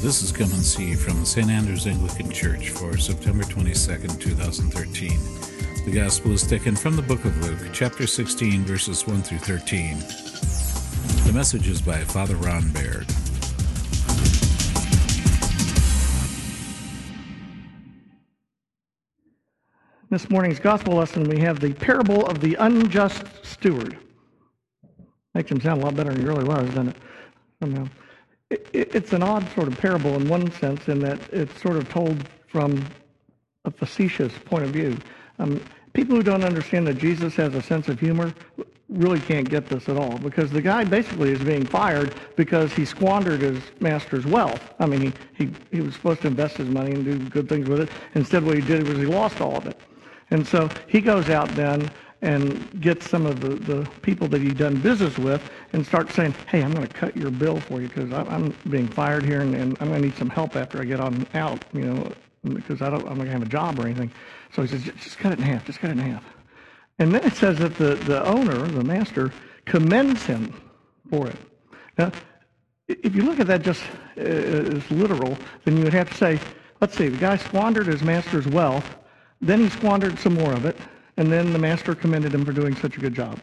This is Come and See from St. Andrew's Anglican Church for September 22nd, 2013. The Gospel is taken from the book of Luke, chapter 16, verses 1 through 13. The message is by Father Ron Baird. This morning's Gospel lesson, we have the parable of the unjust steward. Makes him sound a lot better than he really was, doesn't it? Somehow it's an odd sort of parable in one sense, in that it's sort of told from a facetious point of view. Um, people who don't understand that Jesus has a sense of humor really can't get this at all because the guy basically is being fired because he squandered his master's wealth. I mean, he, he, he was supposed to invest his money and do good things with it. Instead, what he did was he lost all of it. And so he goes out then and get some of the, the people that he'd done business with and start saying, hey, I'm going to cut your bill for you because I'm being fired here and, and I'm going to need some help after I get on out, you know, because I don't, I'm not going to have a job or anything. So he says, just cut it in half, just cut it in half. And then it says that the, the owner, the master, commends him for it. Now, if you look at that just uh, as literal, then you would have to say, let's see, the guy squandered his master's wealth, then he squandered some more of it, and then the master commended him for doing such a good job.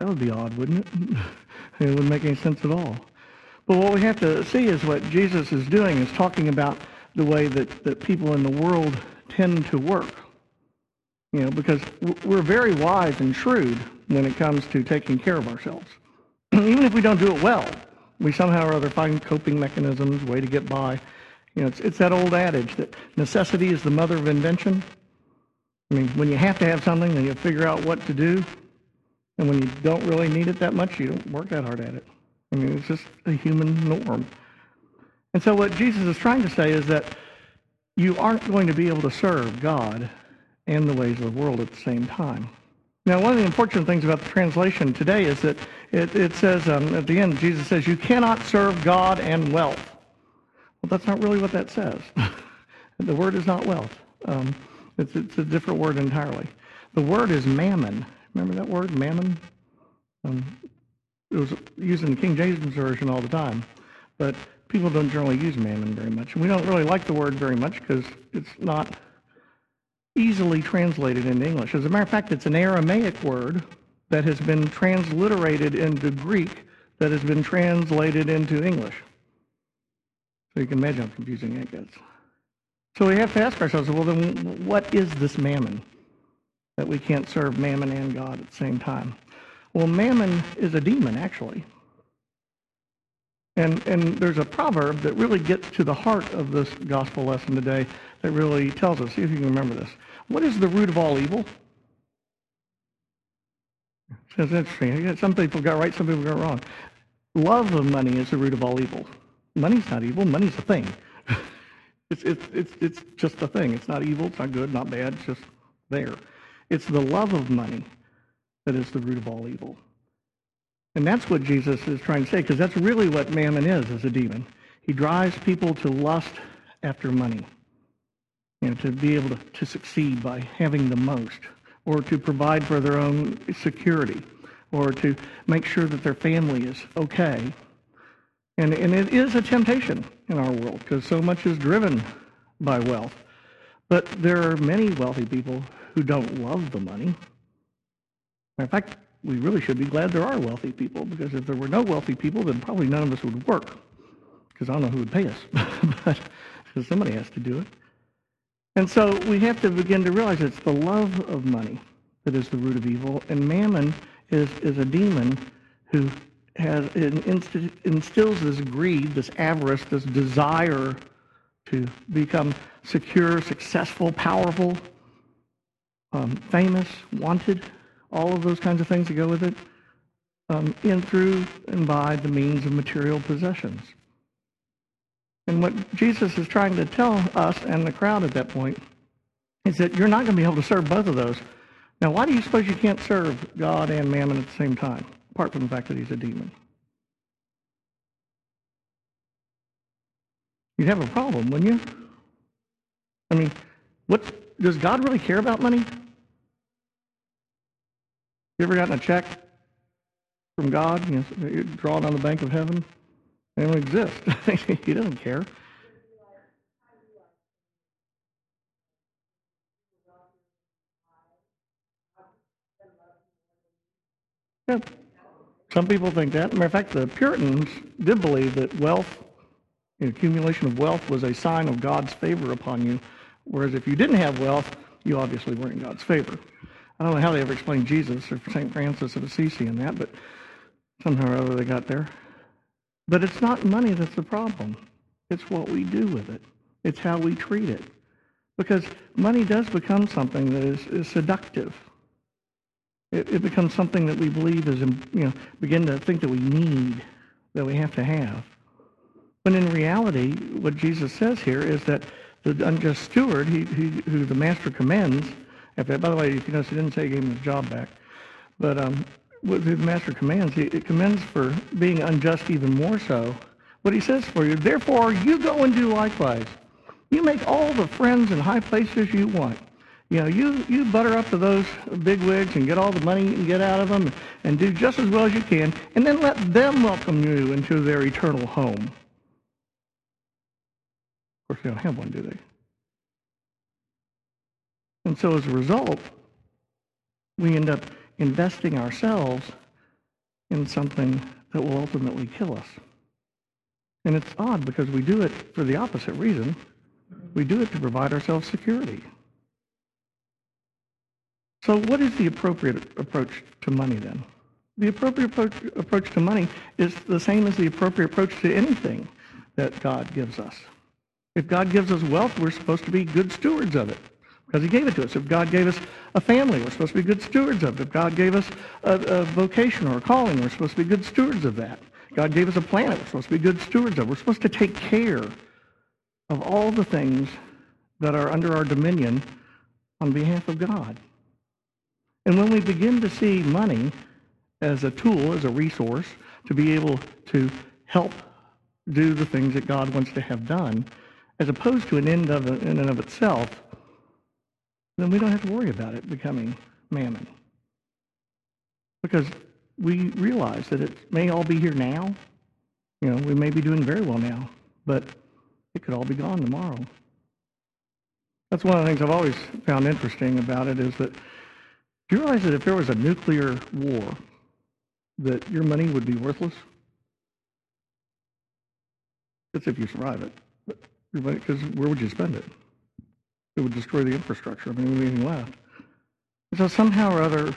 That would be odd, wouldn't it? it wouldn't make any sense at all. But what we have to see is what Jesus is doing is talking about the way that, that people in the world tend to work. You know, because we're very wise and shrewd when it comes to taking care of ourselves. Even if we don't do it well, we somehow or other find coping mechanisms, way to get by. You know, it's, it's that old adage that necessity is the mother of invention. I mean, when you have to have something, then you figure out what to do. And when you don't really need it that much, you don't work that hard at it. I mean, it's just a human norm. And so, what Jesus is trying to say is that you aren't going to be able to serve God and the ways of the world at the same time. Now, one of the unfortunate things about the translation today is that it, it says um, at the end, Jesus says, You cannot serve God and wealth. Well, that's not really what that says. the word is not wealth. Um, it's, it's a different word entirely. The word is mammon. Remember that word, mammon? Um, it was used in the King James Version all the time, but people don't generally use mammon very much. And we don't really like the word very much because it's not easily translated into English. As a matter of fact, it's an Aramaic word that has been transliterated into Greek that has been translated into English. So you can imagine how confusing that gets. So we have to ask ourselves, well, then what is this mammon that we can't serve mammon and God at the same time? Well, mammon is a demon, actually. And, and there's a proverb that really gets to the heart of this gospel lesson today that really tells us, see if you can remember this. What is the root of all evil? It's interesting. Some people got right, some people got wrong. Love of money is the root of all evil. Money's not evil, money's a thing. It's, it's, it's, it's just a thing. It's not evil, it's not good, not bad, it's just there. It's the love of money that is the root of all evil. And that's what Jesus is trying to say, because that's really what mammon is as a demon. He drives people to lust after money, you know, to be able to, to succeed by having the most, or to provide for their own security, or to make sure that their family is okay, and, and it is a temptation in our world because so much is driven by wealth. But there are many wealthy people who don't love the money. In fact, we really should be glad there are wealthy people because if there were no wealthy people, then probably none of us would work. Because I don't know who would pay us, but somebody has to do it. And so we have to begin to realize it's the love of money that is the root of evil, and mammon is, is a demon who has instills this greed, this avarice, this desire to become secure, successful, powerful, um, famous, wanted, all of those kinds of things that go with it, um, in through and by the means of material possessions. And what Jesus is trying to tell us and the crowd at that point is that you're not going to be able to serve both of those. Now, why do you suppose you can't serve God and mammon at the same time? Apart from the fact that he's a demon. You'd have a problem, wouldn't you? I mean, what does God really care about money? You ever gotten a check from God, you know, drawn on the bank of heaven? They don't exist. he doesn't care. Yeah. Some people think that. Matter of fact, the Puritans did believe that wealth, the accumulation of wealth, was a sign of God's favor upon you. Whereas if you didn't have wealth, you obviously weren't in God's favor. I don't know how they ever explained Jesus or St. Francis of Assisi in that, but somehow or other they got there. But it's not money that's the problem. It's what we do with it. It's how we treat it. Because money does become something that is, is seductive. It, it becomes something that we believe is, you know, begin to think that we need, that we have to have. When in reality, what Jesus says here is that the unjust steward, he, he, who the master commends, by the way, if you notice, he didn't say he gave him his job back, but um, what the master commands, he commends for being unjust even more so. What he says for you, therefore you go and do likewise. You make all the friends and high places you want. You know, you, you butter up to those big wigs and get all the money you can get out of them and do just as well as you can, and then let them welcome you into their eternal home. Of course, they don't have one, do they? And so as a result, we end up investing ourselves in something that will ultimately kill us. And it's odd because we do it for the opposite reason. We do it to provide ourselves security. So what is the appropriate approach to money then? The appropriate approach, approach to money is the same as the appropriate approach to anything that God gives us. If God gives us wealth, we're supposed to be good stewards of it because he gave it to us. If God gave us a family, we're supposed to be good stewards of it. If God gave us a, a vocation or a calling, we're supposed to be good stewards of that. God gave us a planet, we're supposed to be good stewards of. We're supposed to take care of all the things that are under our dominion on behalf of God. And when we begin to see money as a tool, as a resource, to be able to help do the things that God wants to have done, as opposed to an end of, in and of itself, then we don't have to worry about it becoming mammon. Because we realize that it may all be here now. You know, we may be doing very well now, but it could all be gone tomorrow. That's one of the things I've always found interesting about it is that do you realize that if there was a nuclear war, that your money would be worthless? That's if you survive it. Because where would you spend it? It would destroy the infrastructure. I mean, there would be anything left. So somehow or other,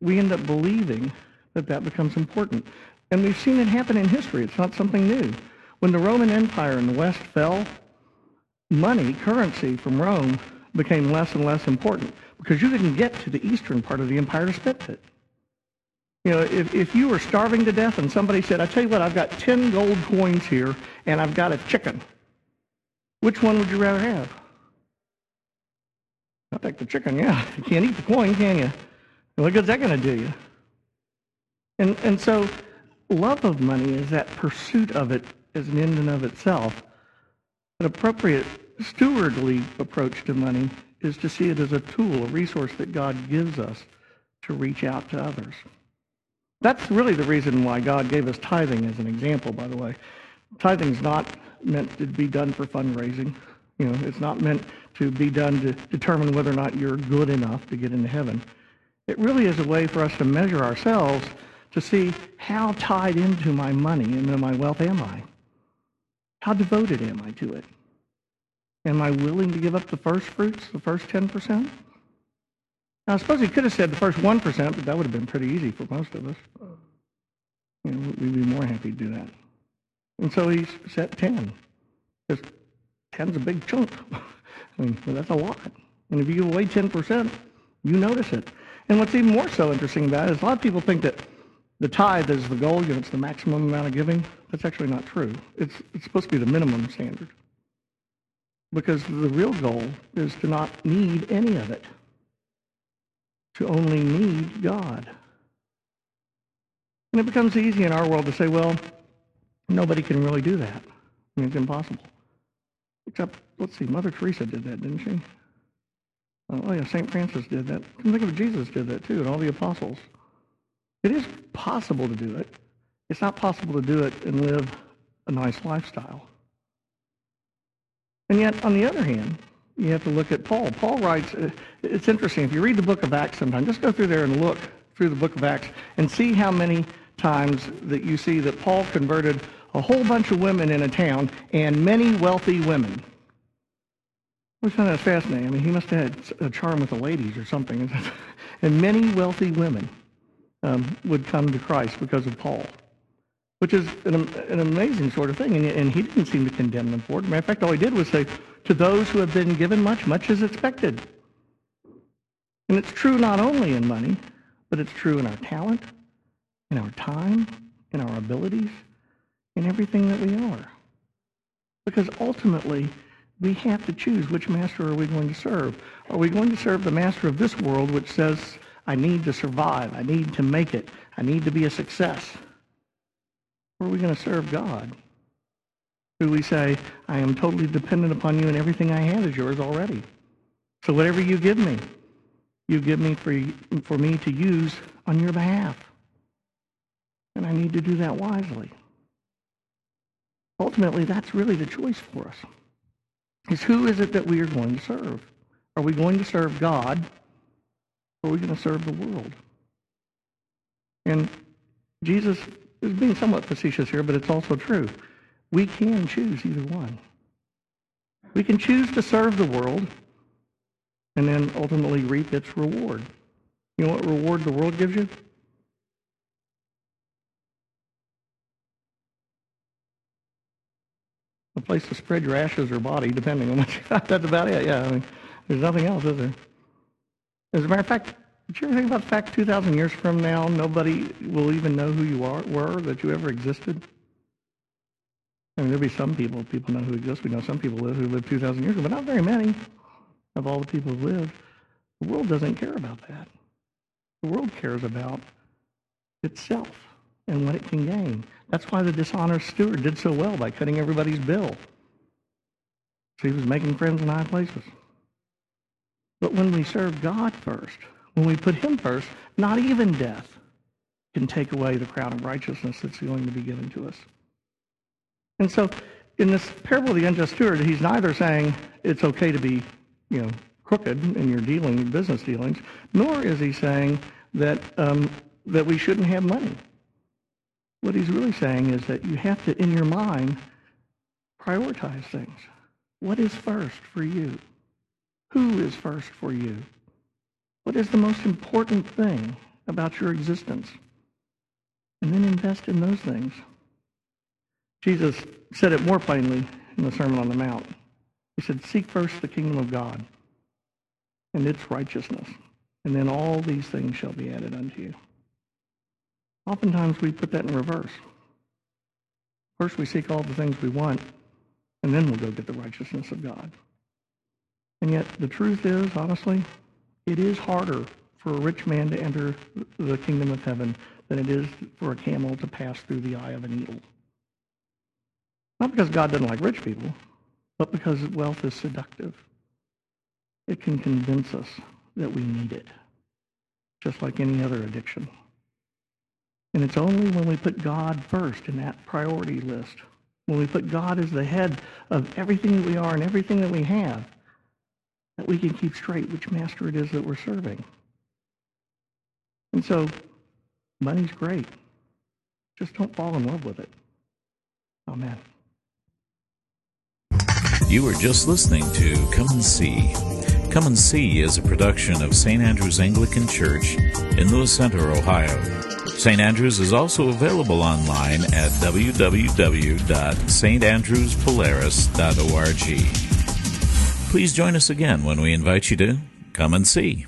we end up believing that that becomes important. And we've seen it happen in history. It's not something new. When the Roman Empire in the West fell, money, currency from Rome became less and less important because you didn't get to the eastern part of the empire to spend it. You know, if, if you were starving to death and somebody said, I tell you what, I've got 10 gold coins here and I've got a chicken, which one would you rather have? I'll take the chicken, yeah. You can't eat the coin, can you? What good's that going to do you? And, and so love of money is that pursuit of it as an end in of itself. An appropriate stewardly approach to money is to see it as a tool, a resource that God gives us to reach out to others. That's really the reason why God gave us tithing as an example, by the way. Tithing's not meant to be done for fundraising. You know, it's not meant to be done to determine whether or not you're good enough to get into heaven. It really is a way for us to measure ourselves to see how tied into my money and my wealth am I? How devoted am I to it? Am I willing to give up the first fruits, the first 10%? Now, I suppose he could have said the first 1%, but that would have been pretty easy for most of us. You know, we'd be more happy to do that. And so he set 10. Because 10's a big chunk. I mean, well, that's a lot. And if you give away 10%, you notice it. And what's even more so interesting about it is a lot of people think that the tithe is the goal, you know, it's the maximum amount of giving. That's actually not true. It's, it's supposed to be the minimum standard. Because the real goal is to not need any of it, to only need God. And it becomes easy in our world to say, well, nobody can really do that. I mean, it's impossible. Except, let's see, Mother Teresa did that, didn't she? Oh, yeah, St. Francis did that. Think of Jesus did that too, and all the apostles. It is possible to do it. It's not possible to do it and live a nice lifestyle. And yet, on the other hand, you have to look at Paul. Paul writes, uh, it's interesting, if you read the book of Acts sometime, just go through there and look through the book of Acts and see how many times that you see that Paul converted a whole bunch of women in a town and many wealthy women. I find that fascinating. I mean, he must have had a charm with the ladies or something. and many wealthy women um, would come to Christ because of Paul, which is an, an amazing sort of thing. And, and, he didn't seem to condemn them for it. Matter of fact, all he did was say, to those who have been given much, much is expected. And it's true not only in money, but it's true in our talent, in our time, in our abilities, in everything that we are. Because ultimately, we have to choose which master are we going to serve. Are we going to serve the master of this world, which says, I need to survive, I need to make it, I need to be a success? Or are we going to serve God? Who we say, I am totally dependent upon you and everything I have is yours already. So whatever you give me, you give me for, for me to use on your behalf. And I need to do that wisely. Ultimately, that's really the choice for us. Is who is it that we are going to serve? Are we going to serve God or are we going to serve the world? And Jesus is being somewhat facetious here, but it's also true. We can choose either one. We can choose to serve the world and then ultimately reap its reward. You know what reward the world gives you? A place to spread your ashes or body, depending on what you got. That's about it. Yeah, I mean, there's nothing else, is there? As a matter of fact, did you ever think about the fact 2,000 years from now, nobody will even know who you are, were, that you ever existed? I mean, there'll be some people, people know who exist. We know some people live who lived 2,000 years ago, but not very many of all the people who lived. The world doesn't care about that. The world cares about itself and what it can gain. That's why the dishonest steward did so well by cutting everybody's bill. So he was making friends in high places. But when we serve God first, when we put him first, not even death can take away the crown of righteousness that's going to be given to us. And so in this parable of the unjust steward, he's neither saying it's okay to be, you know, crooked in your dealing, business dealings, nor is he saying that, um, that we shouldn't have money. What he's really saying is that you have to, in your mind, prioritize things. What is first for you? Who is first for you? What is the most important thing about your existence? And then invest in those things. Jesus said it more plainly in the Sermon on the Mount. He said, Seek first the kingdom of God and its righteousness, and then all these things shall be added unto you. Oftentimes we put that in reverse. First we seek all the things we want, and then we'll go get the righteousness of God. And yet the truth is, honestly, it is harder for a rich man to enter the kingdom of heaven than it is for a camel to pass through the eye of a needle. Not because God doesn't like rich people, but because wealth is seductive. It can convince us that we need it, just like any other addiction. And it's only when we put God first in that priority list, when we put God as the head of everything that we are and everything that we have, that we can keep straight which master it is that we're serving. And so, money's great. Just don't fall in love with it. Amen. You were just listening to Come and See. Come and See is a production of St. Andrew's Anglican Church in Lewis Center, Ohio. St. Andrews is also available online at www.standrewspolaris.org. Please join us again when we invite you to come and see.